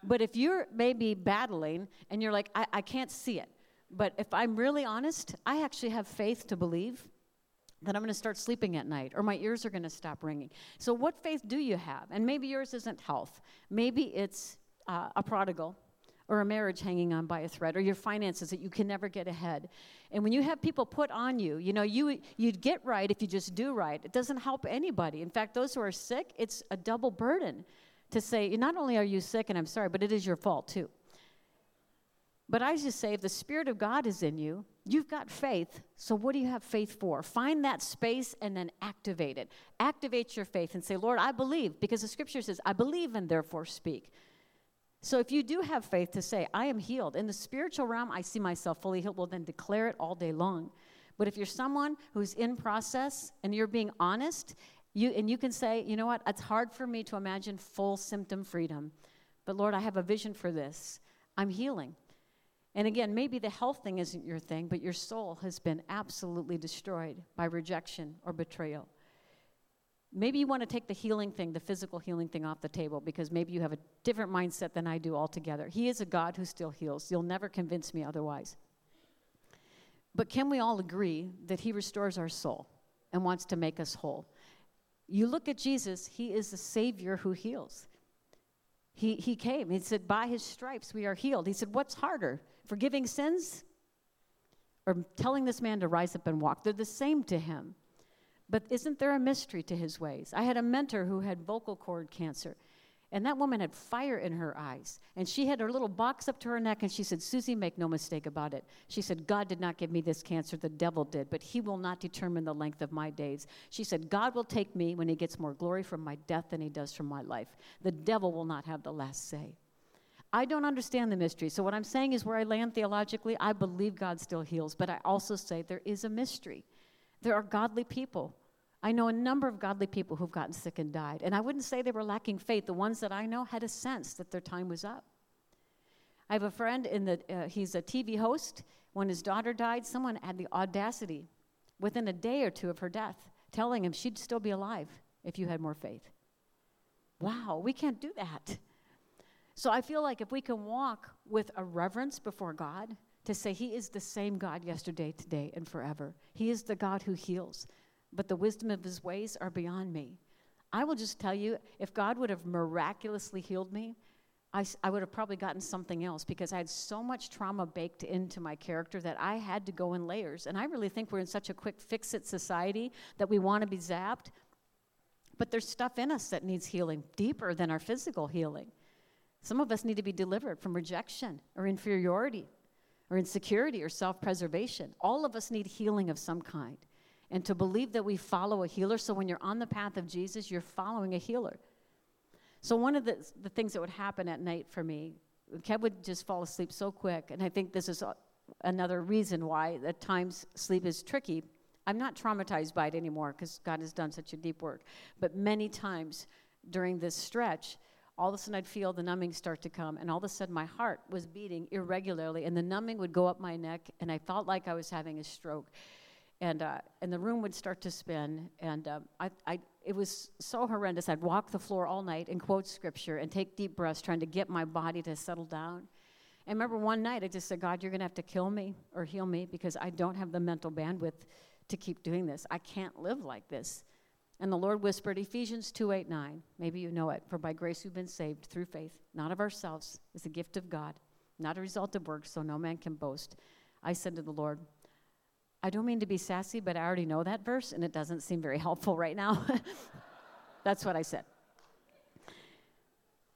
But if you're maybe battling and you're like, I, I can't see it, but if I'm really honest, I actually have faith to believe that I'm going to start sleeping at night or my ears are going to stop ringing. So, what faith do you have? And maybe yours isn't health, maybe it's uh, a prodigal or a marriage hanging on by a thread or your finances that you can never get ahead. And when you have people put on you, you know, you you'd get right if you just do right. It doesn't help anybody. In fact, those who are sick, it's a double burden to say not only are you sick and I'm sorry, but it is your fault too. But I just say if the spirit of God is in you, You've got faith, so what do you have faith for? Find that space and then activate it. Activate your faith and say, Lord, I believe, because the scripture says, I believe and therefore speak. So if you do have faith to say, I am healed, in the spiritual realm, I see myself fully healed, well, then declare it all day long. But if you're someone who's in process and you're being honest, you, and you can say, you know what, it's hard for me to imagine full symptom freedom. But Lord, I have a vision for this. I'm healing. And again, maybe the health thing isn't your thing, but your soul has been absolutely destroyed by rejection or betrayal. Maybe you want to take the healing thing, the physical healing thing off the table because maybe you have a different mindset than I do altogether. He is a God who still heals. You'll never convince me otherwise. But can we all agree that He restores our soul and wants to make us whole? You look at Jesus, He is the Savior who heals. He, he came. He said, By His stripes we are healed. He said, What's harder? Forgiving sins or telling this man to rise up and walk. They're the same to him. But isn't there a mystery to his ways? I had a mentor who had vocal cord cancer. And that woman had fire in her eyes. And she had her little box up to her neck, and she said, Susie, make no mistake about it. She said, God did not give me this cancer, the devil did, but he will not determine the length of my days. She said, God will take me when he gets more glory from my death than he does from my life. The devil will not have the last say. I don't understand the mystery. So, what I'm saying is where I land theologically, I believe God still heals, but I also say there is a mystery. There are godly people I know a number of godly people who've gotten sick and died. And I wouldn't say they were lacking faith. The ones that I know had a sense that their time was up. I have a friend in the, uh, he's a TV host. When his daughter died, someone had the audacity within a day or two of her death telling him she'd still be alive if you had more faith. Wow, we can't do that. So I feel like if we can walk with a reverence before God to say He is the same God yesterday, today, and forever, He is the God who heals but the wisdom of his ways are beyond me. I will just tell you, if God would have miraculously healed me, I, I would have probably gotten something else because I had so much trauma baked into my character that I had to go in layers. And I really think we're in such a quick fix it society that we want to be zapped. But there's stuff in us that needs healing deeper than our physical healing. Some of us need to be delivered from rejection or inferiority or insecurity or self preservation. All of us need healing of some kind and to believe that we follow a healer. So when you're on the path of Jesus, you're following a healer. So one of the, the things that would happen at night for me, Kev would just fall asleep so quick. And I think this is a, another reason why at times sleep is tricky. I'm not traumatized by it anymore because God has done such a deep work. But many times during this stretch, all of a sudden I'd feel the numbing start to come, and all of a sudden my heart was beating irregularly, and the numbing would go up my neck, and I felt like I was having a stroke and uh, and the room would start to spin, and uh, I, I, it was so horrendous. I'd walk the floor all night and quote scripture and take deep breaths, trying to get my body to settle down. I remember one night I just said, God, you're going to have to kill me or heal me because I don't have the mental bandwidth to keep doing this. I can't live like this. And the Lord whispered, Ephesians 2 8 9. Maybe you know it. For by grace you've been saved through faith, not of ourselves. It's a gift of God, not a result of works, so no man can boast. I said to the Lord, I don't mean to be sassy, but I already know that verse, and it doesn't seem very <laughs> helpful right now. <laughs> That's what I said.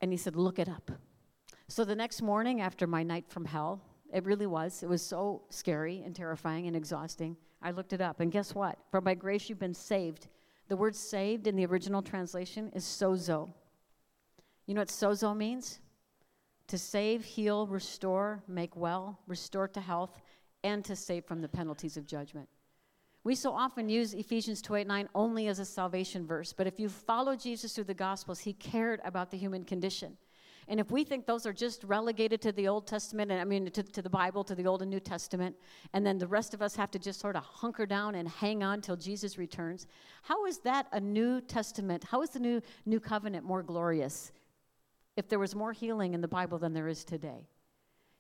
And he said, Look it up. So the next morning, after my night from hell, it really was, it was so scary and terrifying and exhausting. I looked it up, and guess what? For by grace you've been saved. The word saved in the original translation is sozo. You know what sozo means? To save, heal, restore, make well, restore to health, and to save from the penalties of judgment. We so often use Ephesians 2 8 9 only as a salvation verse, but if you follow Jesus through the Gospels, he cared about the human condition. And if we think those are just relegated to the Old Testament, and I mean to, to, the Bible, to the Old and New Testament, and then the rest of us have to just sort of hunker down and hang on till Jesus returns, how is that a New Testament? How is the New, new Covenant more glorious if there was more healing in the Bible than there is today?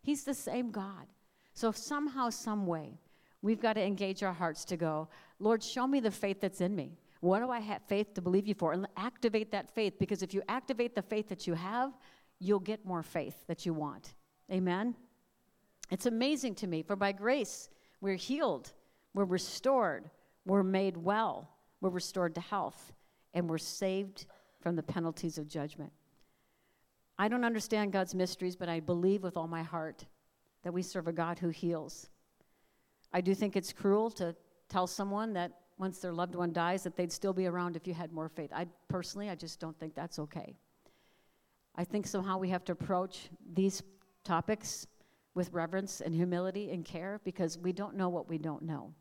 He's the same God. So, somehow, some way, we've got to engage our hearts to go, Lord, show me the faith that's in me. What do I have faith to believe you for? And activate that faith because if you activate the faith that you have, you'll get more faith that you want. Amen? It's amazing to me, for by grace, we're healed, we're restored, we're made well, we're restored to health, and we're saved from the penalties of judgment. I don't understand God's mysteries, but I believe with all my heart that we serve a God who heals. I do think it's cruel to tell someone that once their loved one dies that they'd still be around if you had more faith. I personally I just don't think that's okay. I think somehow we have to approach these topics with reverence and humility and care because we don't know what we don't know.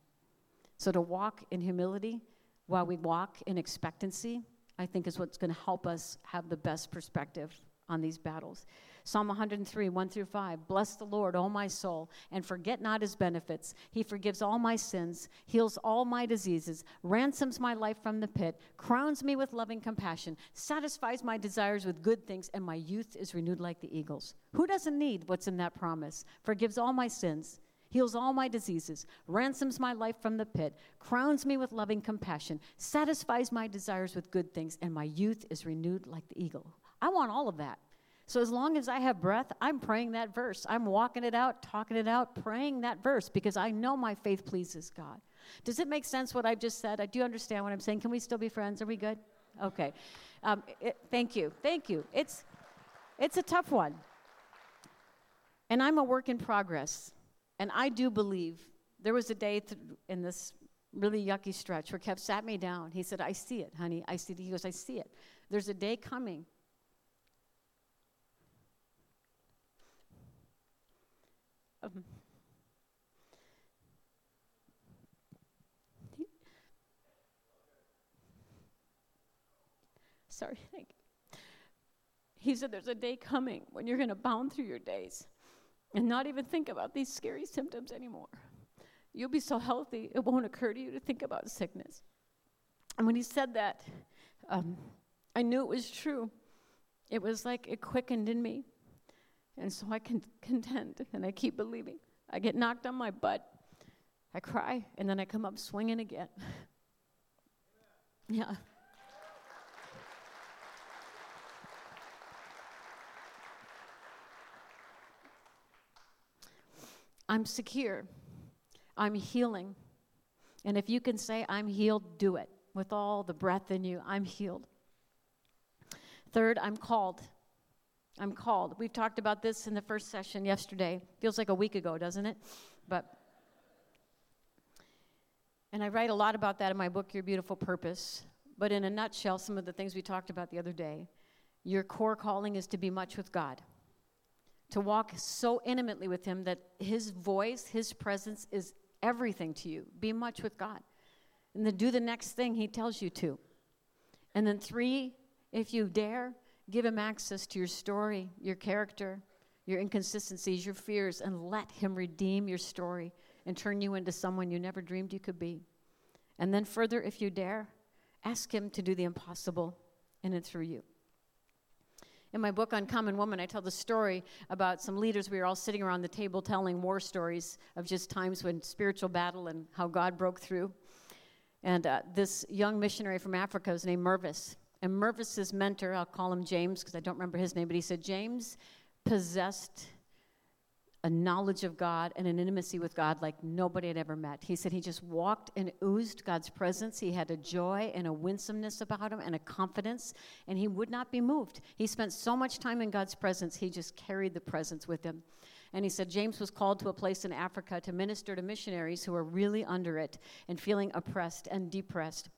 So to walk in humility while we walk in expectancy, I think is what's going to help us have the best perspective on these battles. Psalm 103, 1 through 5. Bless the Lord, O my soul, and forget not his benefits. He forgives all my sins, heals all my diseases, ransoms my life from the pit, crowns me with loving compassion, satisfies my desires with good things, and my youth is renewed like the eagles. Who doesn't need what's in that promise? Forgives all my sins, heals all my diseases, ransoms my life from the pit, crowns me with loving compassion, satisfies my desires with good things, and my youth is renewed like the eagle. I want all of that. So as long as I have breath, I'm praying that verse. I'm walking it out, talking it out, praying that verse because I know my faith pleases God. Does it make sense what I've just said? I do understand what I'm saying. Can we still be friends? Are we good? Okay. Um, it, thank you. Thank you. It's, it's a tough one. And I'm a work in progress. And I do believe there was a day th- in this really yucky stretch where Kev sat me down. He said, I see it, honey. I see it. He goes, I see it. There's a day coming. Um, sorry, <laughs> thank you. He said, There's a day coming when you're going to bound through your days and not even think about these scary symptoms anymore. You'll be so healthy, it won't occur to you to think about sickness. And when he said that, um, I knew it was true. It was like it quickened in me. And so I can contend and I keep believing. I get knocked on my butt, I cry, and then I come up swinging again. <laughs> yeah. I'm secure. I'm healing. And if you can say, I'm healed, do it with all the breath in you. I'm healed. Third, I'm called. I'm called. We've talked about this in the first session yesterday. Feels like a week ago, doesn't it? But and I write a lot about that in my book Your Beautiful Purpose. But in a nutshell, some of the things we talked about the other day, your core calling is to be much with God to walk so intimately with Him that His voice, His presence is everything to you. Be much with God. And then do the next thing He tells you to. And then, three, if you dare, give Him access to your story, your character, your inconsistencies, your fears, and let Him redeem your story and turn you into someone you never dreamed you could be. And then, further, if you dare, ask Him to do the impossible in and through you. In my book, Uncommon Woman, I tell the story about some leaders. We were all sitting around the table telling war stories of just times when spiritual battle and how God broke through. And uh, this young missionary from Africa was named Mervis. And Mervis's mentor, I'll call him James because I don't remember his name, but he said James possessed a knowledge of God and an intimacy with God like nobody had ever met. He said he just walked and oozed God's presence. He had a joy and a winsomeness about him and a confidence, and he would not be moved. He spent so much time in God's presence, he just carried the presence with him. And he said James was called to a place in Africa to minister to missionaries who were really under it and feeling oppressed and depressed.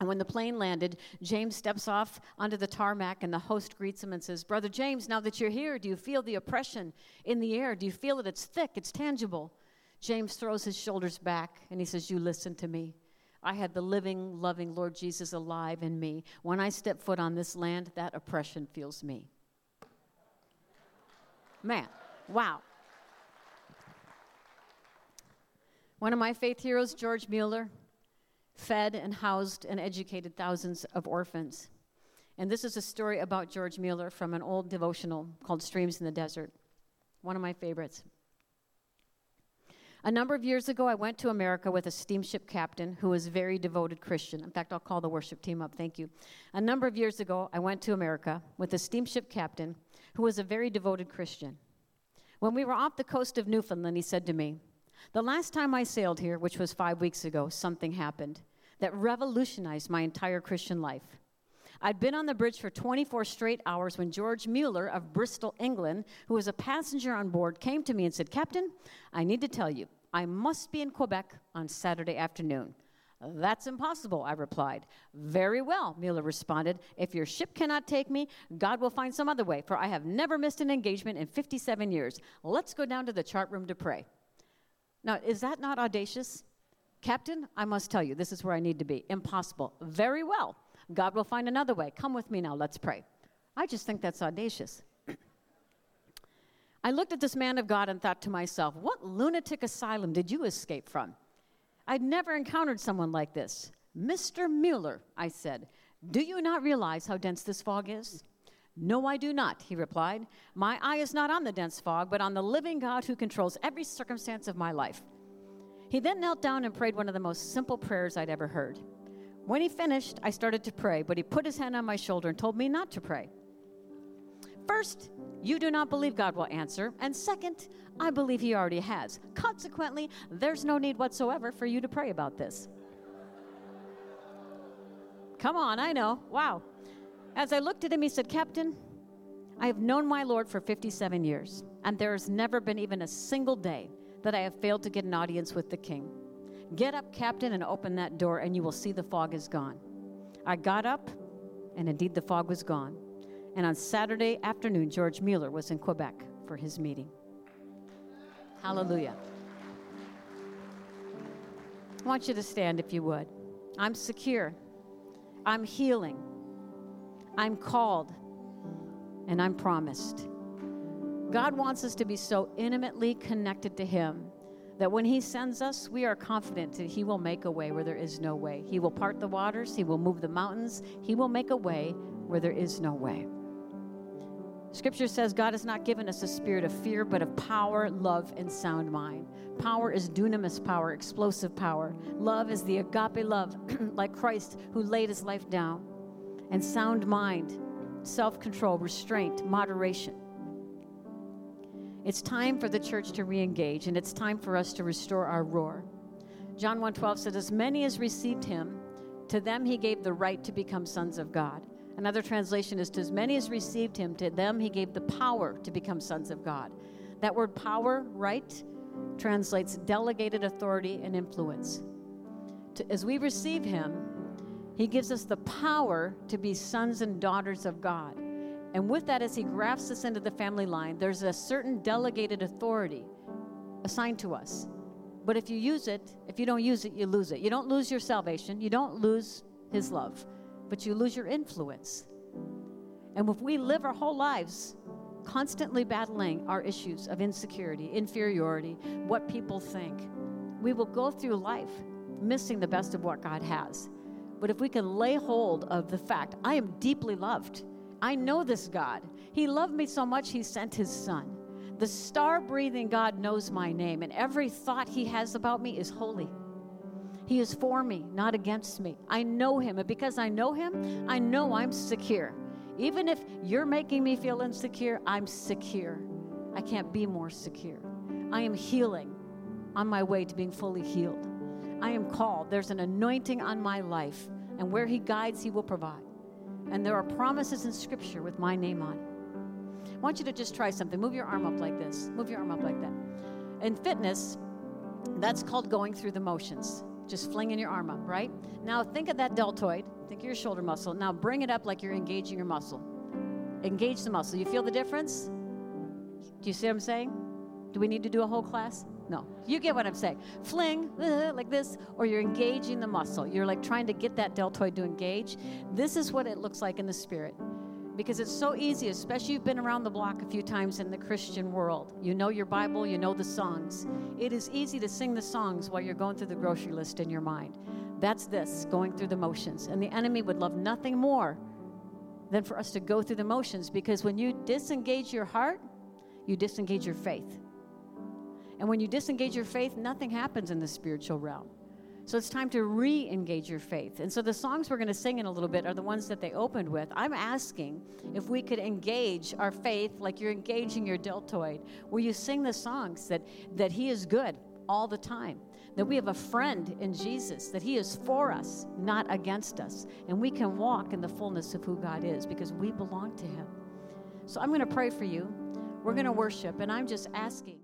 And when the plane landed, James steps off onto the tarmac, and the host greets him and says, Brother James, now that you're here, do you feel the oppression in the air? Do you feel it? It's thick, it's tangible. James throws his shoulders back and he says, You listen to me. I had the living, loving Lord Jesus alive in me. When I step foot on this land, that oppression feels me. Man, wow. One of my faith heroes, George Mueller, fed and housed and educated thousands of orphans. And this is a story about George Mueller from an old devotional called Streams in the Desert, one of my favorites. A number of years ago, I went to America with a steamship captain who was a very devoted Christian. In fact, I'll call the worship team up. Thank you. A number of years ago, I went to America with a steamship captain who was a very devoted Christian. When we were off the coast of Newfoundland, he said to me, the last time I sailed here, which was five weeks ago, something happened that revolutionized my entire Christian life. I'd been on the bridge for 24 straight hours when George Mueller of Bristol, England, who was a passenger on board, came to me and said, Captain, I need to tell you, I must be in Quebec on Saturday afternoon. That's impossible, I replied. Very well, Mueller responded. If your ship cannot take me, God will find some other way, for I have never missed an engagement in 57 years. Let's go down to the chart room to pray. Now, is that not audacious? Captain, I must tell you, this is where I need to be. Impossible. Very well. God will find another way. Come with me now. Let's pray. I just think that's audacious. I looked at this man of God and thought to myself, what lunatic asylum did you escape from? I'd never encountered someone like this. Mr. Mueller, I said, do you not realize how dense this fog is? No, I do not, he replied. My eye is not on the dense fog, but on the living God who controls every circumstance of my life. He then knelt down and prayed one of the most simple prayers I'd ever heard. When he finished, I started to pray, but he put his hand on my shoulder and told me not to pray. First, you do not believe God will answer, and second, I believe he already has. Consequently, there's no need whatsoever for you to pray about this. Come on, I know. Wow. As I looked at him, he said, Captain, I have known my Lord for 57 years, and there has never been even a single day that I have failed to get an audience with the king. Get up, Captain, and open that door, and you will see the fog is gone. I got up, and indeed the fog was gone. And on Saturday afternoon, George Mueller was in Quebec for his meeting. Hallelujah. I want you to stand if you would. I'm secure. I'm healing. I'm called. And I'm promised. God wants us to be so intimately connected to Him that when He sends us, we are confident that He will make a way where there is no way. He will part the waters, He will move the mountains, He will make a way where there is no way. Scripture says God has not given us a spirit of fear, but of power, love, and sound mind. Power is dunamis power, explosive power. Love is the agape love, <clears throat> like Christ who laid his life down. And sound mind, self control, restraint, moderation. It's time for the church to re engage, and it's time for us to restore our roar. John 1:12 says, As many as received him, to them he gave the right to become sons of God. Another translation is, To as many as received him, to them he gave the power to become sons of God. That word power, right, translates delegated authority and influence. To, as we receive him, he gives us the power to be sons and daughters of God. And with that, as he grafts us into the family line, there's a certain delegated authority assigned to us. But if you use it, if you don't use it, you lose it. You don't lose your salvation, you don't lose his love, but you lose your influence. And if we live our whole lives constantly battling our issues of insecurity, inferiority, what people think, we will go through life missing the best of what God has. But if we can lay hold of the fact, I am deeply loved, I know this God. He loved me so much, He sent His Son. The star breathing God knows my name, and every thought He has about me is holy. He is for me, not against me. I know Him, and because I know Him, I know I'm secure. Even if you're making me feel insecure, I'm secure. I can't be more secure. I am healing on my way to being fully healed. I am called. There's an anointing on my life, and where He guides, He will provide. And there are promises in Scripture with my name on it. I want you to just try something. Move your arm up like this. Move your arm up like that. In fitness, that's called going through the motions. Just flinging your arm up, right? Now think of that deltoid. Think of your shoulder muscle. Now bring it up like you're engaging your muscle. Engage the muscle. You feel the difference? Do you see what I'm saying? Do we need to do a whole class? No. You get what I'm saying. Fling uh, like this, or you're engaging the muscle. You're like trying to get that deltoid to engage. This is what it looks like in the spirit. Because it's so easy, especially you've been around the block a few times in the Christian world. You know your Bible, you know the songs. It is easy to sing the songs while you're going through the grocery list in your mind. That's this, going through the motions. And the enemy would love nothing more than for us to go through the motions because when you disengage your heart, you disengage your faith. And when you disengage your faith, nothing happens in the spiritual realm. So it's time to re engage your faith. And so the songs we're going to sing in a little bit are the ones that they opened with. I'm asking if we could engage our faith like you're engaging your deltoid, where you sing the songs that, that He is good all the time, that we have a friend in Jesus, that He is for us, not against us. And we can walk in the fullness of who God is because we belong to Him. So I'm going to pray for you. We're going to worship, and I'm just asking.